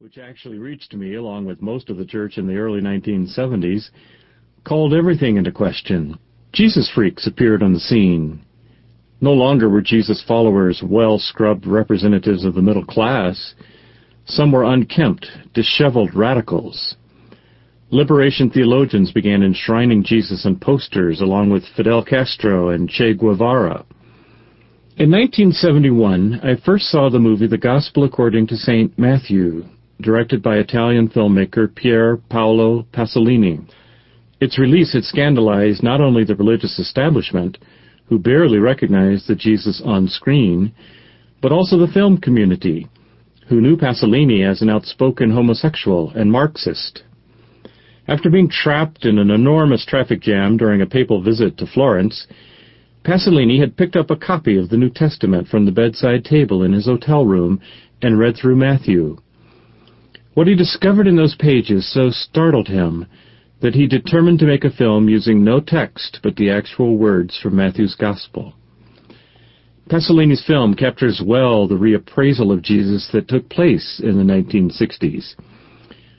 which actually reached me along with most of the church in the early 1970s, called everything into question. Jesus freaks appeared on the scene. No longer were Jesus followers well-scrubbed representatives of the middle class. Some were unkempt, disheveled radicals. Liberation theologians began enshrining Jesus on posters along with Fidel Castro and Che Guevara. In 1971, I first saw the movie The Gospel According to St. Matthew, directed by Italian filmmaker Pier Paolo Pasolini. Its release had scandalized not only the religious establishment, who barely recognized the Jesus on screen, but also the film community, who knew Pasolini as an outspoken homosexual and Marxist. After being trapped in an enormous traffic jam during a papal visit to Florence, Pasolini had picked up a copy of the New Testament from the bedside table in his hotel room and read through Matthew. What he discovered in those pages so startled him that he determined to make a film using no text but the actual words from Matthew's Gospel. Pasolini's film captures well the reappraisal of Jesus that took place in the 1960s.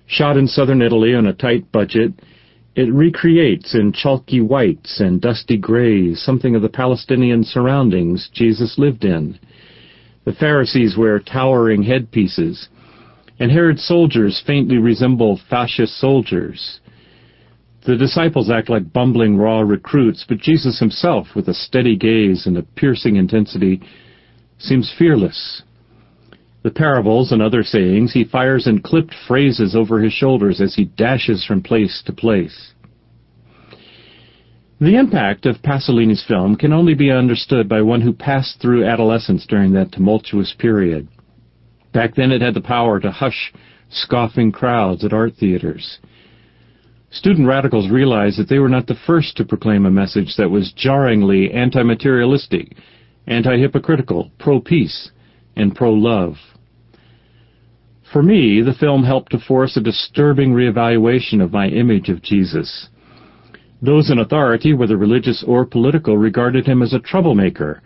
Shot in southern Italy on a tight budget, it recreates in chalky whites and dusty grays something of the Palestinian surroundings Jesus lived in. The Pharisees wear towering headpieces and Herod's soldiers faintly resemble fascist soldiers. The disciples act like bumbling raw recruits, but Jesus himself, with a steady gaze and a piercing intensity, seems fearless. The parables and other sayings, he fires in clipped phrases over his shoulders as he dashes from place to place. The impact of Pasolini's film can only be understood by one who passed through adolescence during that tumultuous period. Back then it had the power to hush scoffing crowds at art theaters. Student radicals realized that they were not the first to proclaim a message that was jarringly anti-materialistic, anti-hypocritical, pro-peace, and pro-love. For me, the film helped to force a disturbing reevaluation of my image of Jesus. Those in authority, whether religious or political, regarded him as a troublemaker,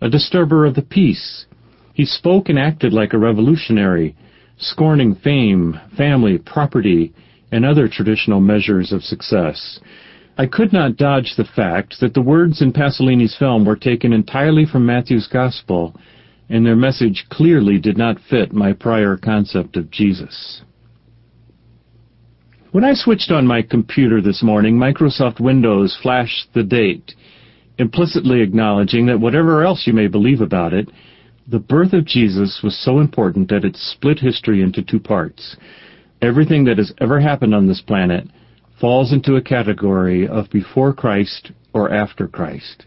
a disturber of the peace, he spoke and acted like a revolutionary, scorning fame, family, property, and other traditional measures of success. I could not dodge the fact that the words in Pasolini's film were taken entirely from Matthew's Gospel, and their message clearly did not fit my prior concept of Jesus. When I switched on my computer this morning, Microsoft Windows flashed the date, implicitly acknowledging that whatever else you may believe about it, the birth of Jesus was so important that it split history into two parts. Everything that has ever happened on this planet falls into a category of before Christ or after Christ.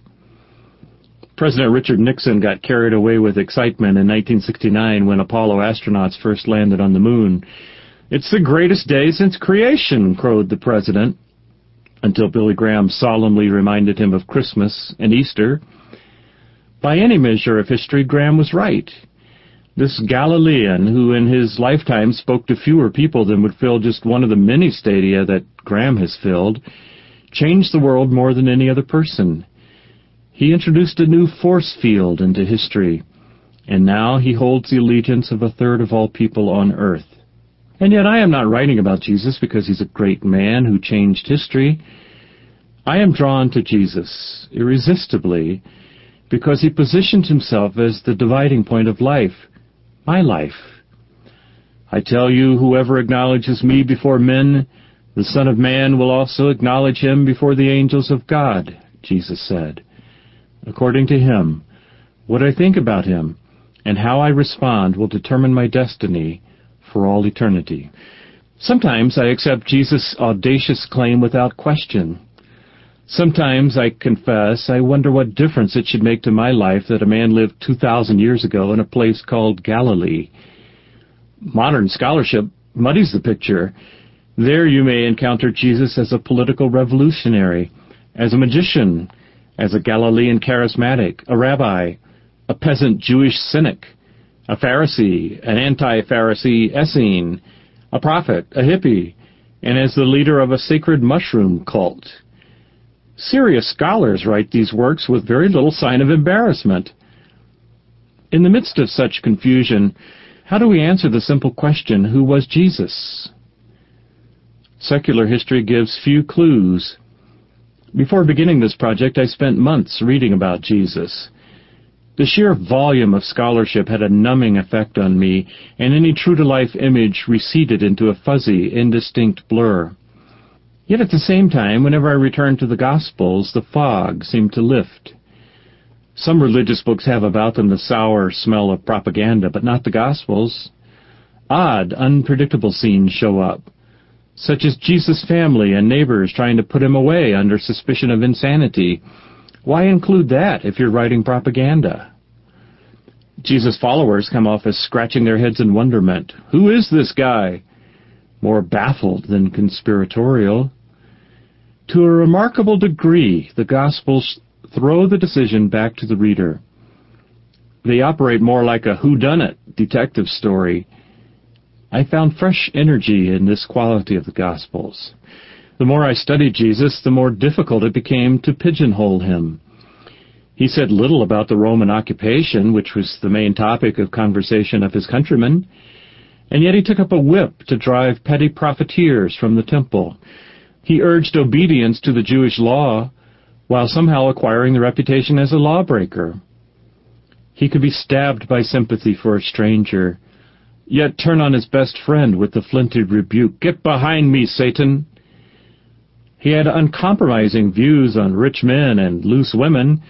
President Richard Nixon got carried away with excitement in 1969 when Apollo astronauts first landed on the moon. It's the greatest day since creation, crowed the president, until Billy Graham solemnly reminded him of Christmas and Easter. By any measure of history, Graham was right. This Galilean, who in his lifetime spoke to fewer people than would fill just one of the many stadia that Graham has filled, changed the world more than any other person. He introduced a new force field into history, and now he holds the allegiance of a third of all people on earth. And yet I am not writing about Jesus because he's a great man who changed history. I am drawn to Jesus irresistibly because he positioned himself as the dividing point of life, my life. I tell you, whoever acknowledges me before men, the Son of Man will also acknowledge him before the angels of God, Jesus said. According to him, what I think about him and how I respond will determine my destiny for all eternity. Sometimes I accept Jesus' audacious claim without question. Sometimes, I confess, I wonder what difference it should make to my life that a man lived 2,000 years ago in a place called Galilee. Modern scholarship muddies the picture. There you may encounter Jesus as a political revolutionary, as a magician, as a Galilean charismatic, a rabbi, a peasant Jewish cynic, a Pharisee, an anti-Pharisee Essene, a prophet, a hippie, and as the leader of a sacred mushroom cult. Serious scholars write these works with very little sign of embarrassment. In the midst of such confusion, How do we answer the simple question, who was Jesus? Secular history gives few clues. Before beginning this project, I spent months reading about Jesus. The sheer volume of scholarship had a numbing effect on me, and any true-to-life image receded into a fuzzy, indistinct blur. Yet at the same time, whenever I returned to the Gospels, the fog seemed to lift. Some religious books have about them the sour smell of propaganda, but not the Gospels. Odd, unpredictable scenes show up, such as Jesus' family and neighbors trying to put him away under suspicion of insanity. Why include that if you're writing propaganda? Jesus' followers come off as scratching their heads in wonderment. Who is this guy? More baffled than conspiratorial. To a remarkable degree, the Gospels throw the decision back to the reader. They operate more like a whodunit detective story. I found fresh energy in this quality of the Gospels. The more I studied Jesus, the more difficult it became to pigeonhole him. He said little about the Roman occupation, which was the main topic of conversation of his countrymen, and yet he took up a whip to drive petty profiteers from the temple. He urged obedience to the Jewish law while somehow acquiring the reputation as a lawbreaker. He could be stabbed by sympathy for a stranger, yet turn on his best friend with the flinty rebuke, Get behind me, Satan! He had uncompromising views on rich men and loose women,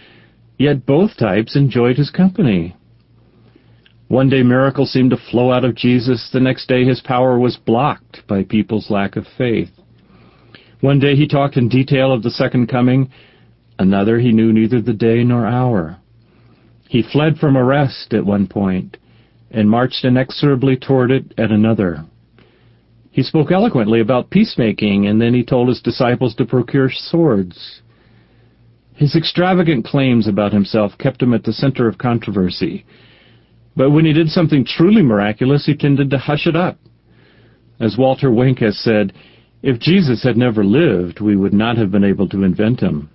yet both types enjoyed his company. One day miracles seemed to flow out of Jesus, the next day his power was blocked by people's lack of faith. One day he talked in detail of the second coming, Another he knew neither the day nor hour. He fled from arrest at one point, and marched inexorably toward it at another. He spoke eloquently about peacemaking, and then he told his disciples to procure swords. His extravagant claims about himself kept him at the center of controversy. But when he did something truly miraculous, he tended to hush it up. As Walter Wink has said, if Jesus had never lived, we would not have been able to invent him.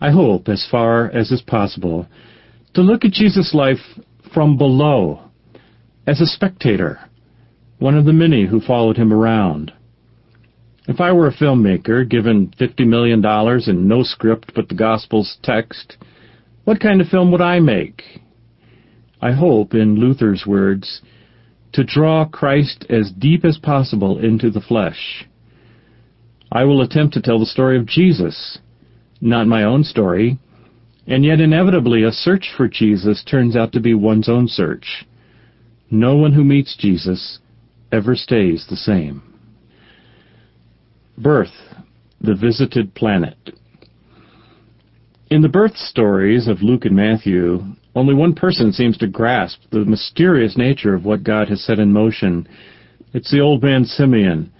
I hope, as far as is possible, to look at Jesus' life from below, as a spectator, one of the many who followed him around. If I were a filmmaker given $50 million and no script but the Gospel's text, what kind of film would I make? I hope, in Luther's words, to draw Christ as deep as possible into the flesh. I will attempt to tell the story of Jesus, not my own story, and yet inevitably a search for Jesus turns out to be one's own search. No one who meets Jesus ever stays the same. Birth, the visited planet. In the birth stories of Luke and Matthew, only one person seems to grasp the mysterious nature of what God has set in motion. It's the old man Simeon,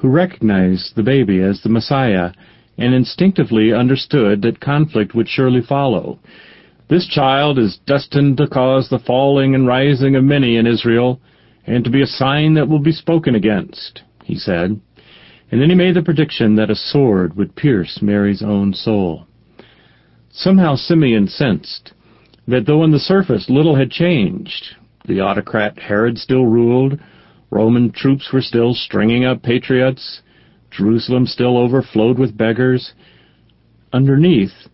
who recognized the baby as the Messiah and instinctively understood that conflict would surely follow. This child is destined to cause the falling and rising of many in Israel, and to be a sign that will be spoken against, he said. And then he made the prediction that a sword would pierce Mary's own soul. Somehow Simeon sensed that though on the surface little had changed, the autocrat Herod still ruled, Roman troops were still stringing up patriots, Jerusalem still overflowed with beggars. Underneath,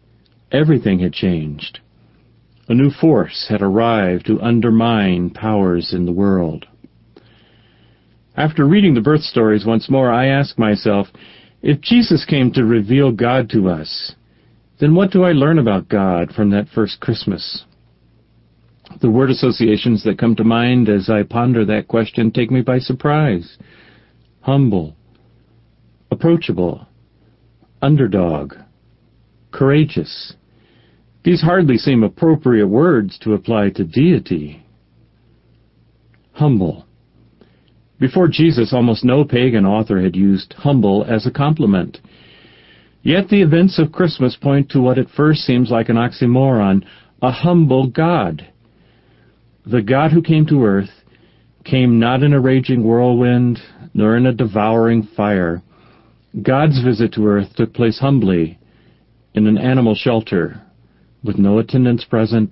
everything had changed. A new force had arrived to undermine powers in the world. After reading the birth stories once more, I ask myself, if Jesus came to reveal God to us, then what do I learn about God from that first Christmas? The word associations that come to mind as I ponder that question take me by surprise. Humble, approachable, underdog, courageous. These hardly seem appropriate words to apply to deity. Humble. Before Jesus, almost no pagan author had used humble as a compliment. Yet the events of Christmas point to what at first seems like an oxymoron, a humble God. The God who came to earth came not in a raging whirlwind, nor in a devouring fire, God's visit to earth took place humbly in an animal shelter with no attendants present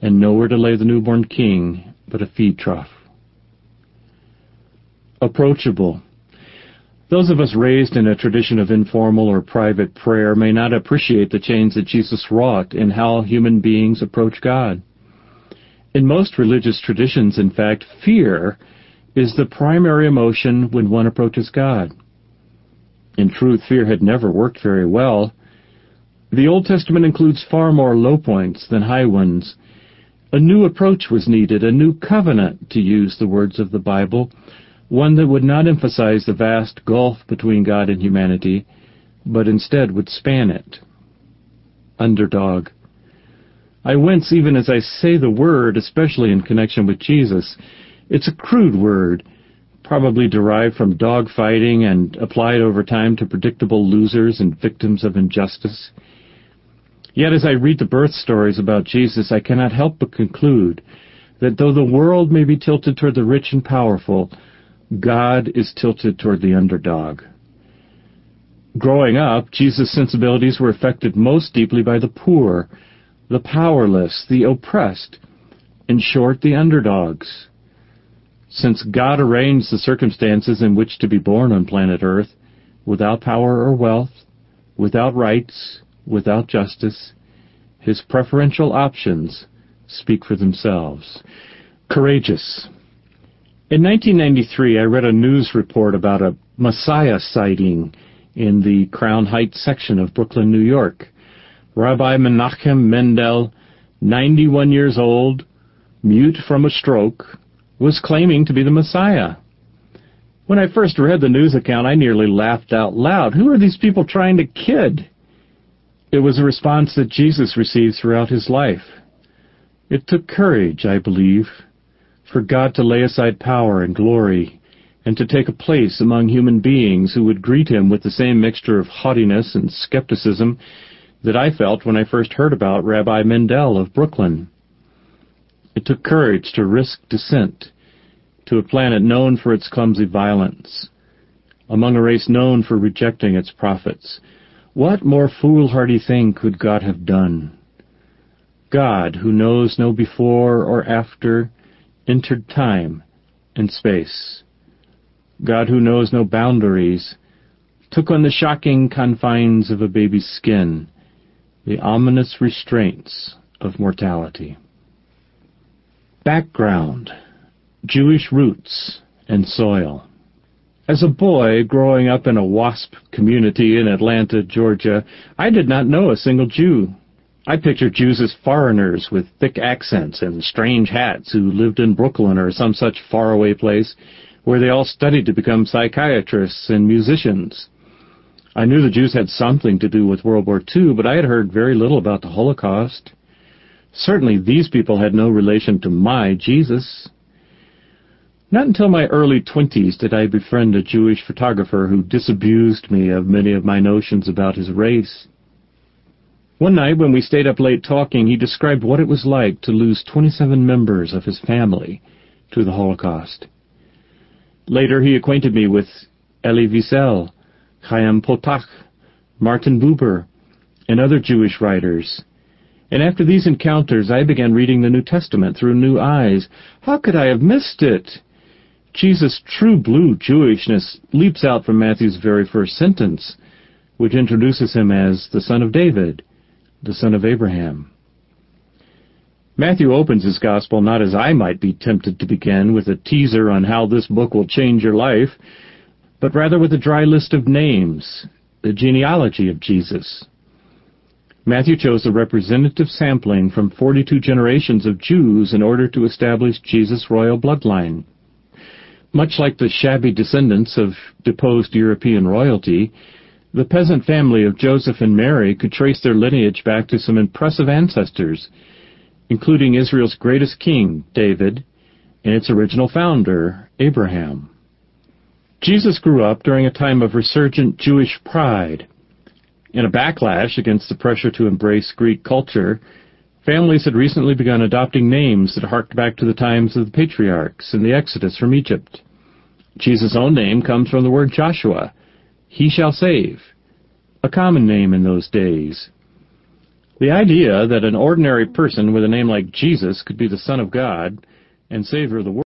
and nowhere to lay the newborn king but a feed trough. approachable. Those of us raised in a tradition of informal or private prayer may not appreciate the change that Jesus wrought in how human beings approach God. In most religious traditions, in fact, fear is the primary emotion when one approaches God. In truth, fear had never worked very well. The Old Testament includes far more low points than high ones. A new approach was needed, a new covenant, to use the words of the Bible, one that would not emphasize the vast gulf between God and humanity, but instead would span it. Underdog. I wince even as I say the word, especially in connection with Jesus. It's a crude word, probably derived from dog fighting and applied over time to predictable losers and victims of injustice. Yet as I read the birth stories about Jesus, I cannot help but conclude that though the world may be tilted toward the rich and powerful, God is tilted toward the underdog. Growing up, Jesus' sensibilities were affected most deeply by the poor, the powerless, the oppressed, in short, the underdogs. Since God arranged the circumstances in which to be born on planet Earth, without power or wealth, without rights, without justice, his preferential options speak for themselves. Courageous. In 1993, I read a news report about a Messiah sighting in the Crown Heights section of Brooklyn, New York. Rabbi Menachem Mendel, 91 years old, mute from a stroke, was claiming to be the Messiah. When I first read the news account, I nearly laughed out loud. Who are these people trying to kid? It was a response that Jesus received throughout his life. It took courage, I believe, for God to lay aside power and glory and to take a place among human beings who would greet him with the same mixture of haughtiness and skepticism that I felt when I first heard about Rabbi Mendel of Brooklyn. It took courage to risk descent to a planet known for its clumsy violence, among a race known for rejecting its prophets. What more foolhardy thing could God have done? God, who knows no before or after, entered time and space. God, who knows no boundaries, took on the shocking confines of a baby's skin, the ominous restraints of mortality. Background Jewish roots and soil. As a boy growing up in a WASP community in Atlanta, Georgia, I did not know a single Jew. I pictured Jews as foreigners with thick accents and strange hats who lived in Brooklyn or some such faraway place where they all studied to become psychiatrists and musicians. I knew the Jews had something to do with World War II, but I had heard very little about the Holocaust. Certainly these people had no relation to my Jesus. Not until my early twenties did I befriend a Jewish photographer who disabused me of many of my notions about his race. One night when we stayed up late talking, he described what it was like to lose 27 members of his family to the Holocaust. Later he acquainted me with Elie Wiesel, Chaim Potok, Martin Buber, and other Jewish writers and after these encounters, I began reading the New Testament through new eyes. How could I have missed it? Jesus' true blue Jewishness leaps out from Matthew's very first sentence, which introduces him as the son of David, the son of Abraham. Matthew opens his gospel not as I might be tempted to begin with a teaser on how this book will change your life, but rather with a dry list of names, the genealogy of Jesus. Matthew chose a representative sampling from 42 generations of Jews in order to establish Jesus' royal bloodline. Much like the shabby descendants of deposed European royalty, the peasant family of Joseph and Mary could trace their lineage back to some impressive ancestors, including Israel's greatest king, David, and its original founder, Abraham. Jesus grew up during a time of resurgent Jewish pride in a backlash against the pressure to embrace Greek culture, families had recently begun adopting names that harked back to the times of the patriarchs and the Exodus from Egypt. Jesus' own name comes from the word Joshua, he shall save, a common name in those days. The idea that an ordinary person with a name like Jesus could be the Son of God and Savior of the world